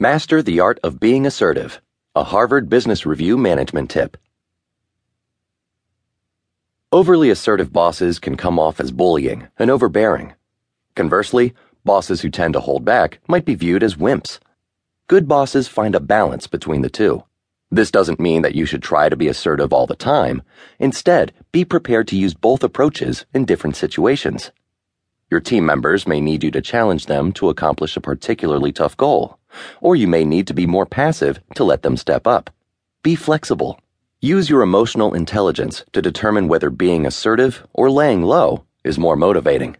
Master the Art of Being Assertive, a Harvard Business Review management tip. Overly assertive bosses can come off as bullying and overbearing. Conversely, bosses who tend to hold back might be viewed as wimps. Good bosses find a balance between the two. This doesn't mean that you should try to be assertive all the time. Instead, be prepared to use both approaches in different situations. Your team members may need you to challenge them to accomplish a particularly tough goal, or you may need to be more passive to let them step up. Be flexible. Use your emotional intelligence to determine whether being assertive or laying low is more motivating.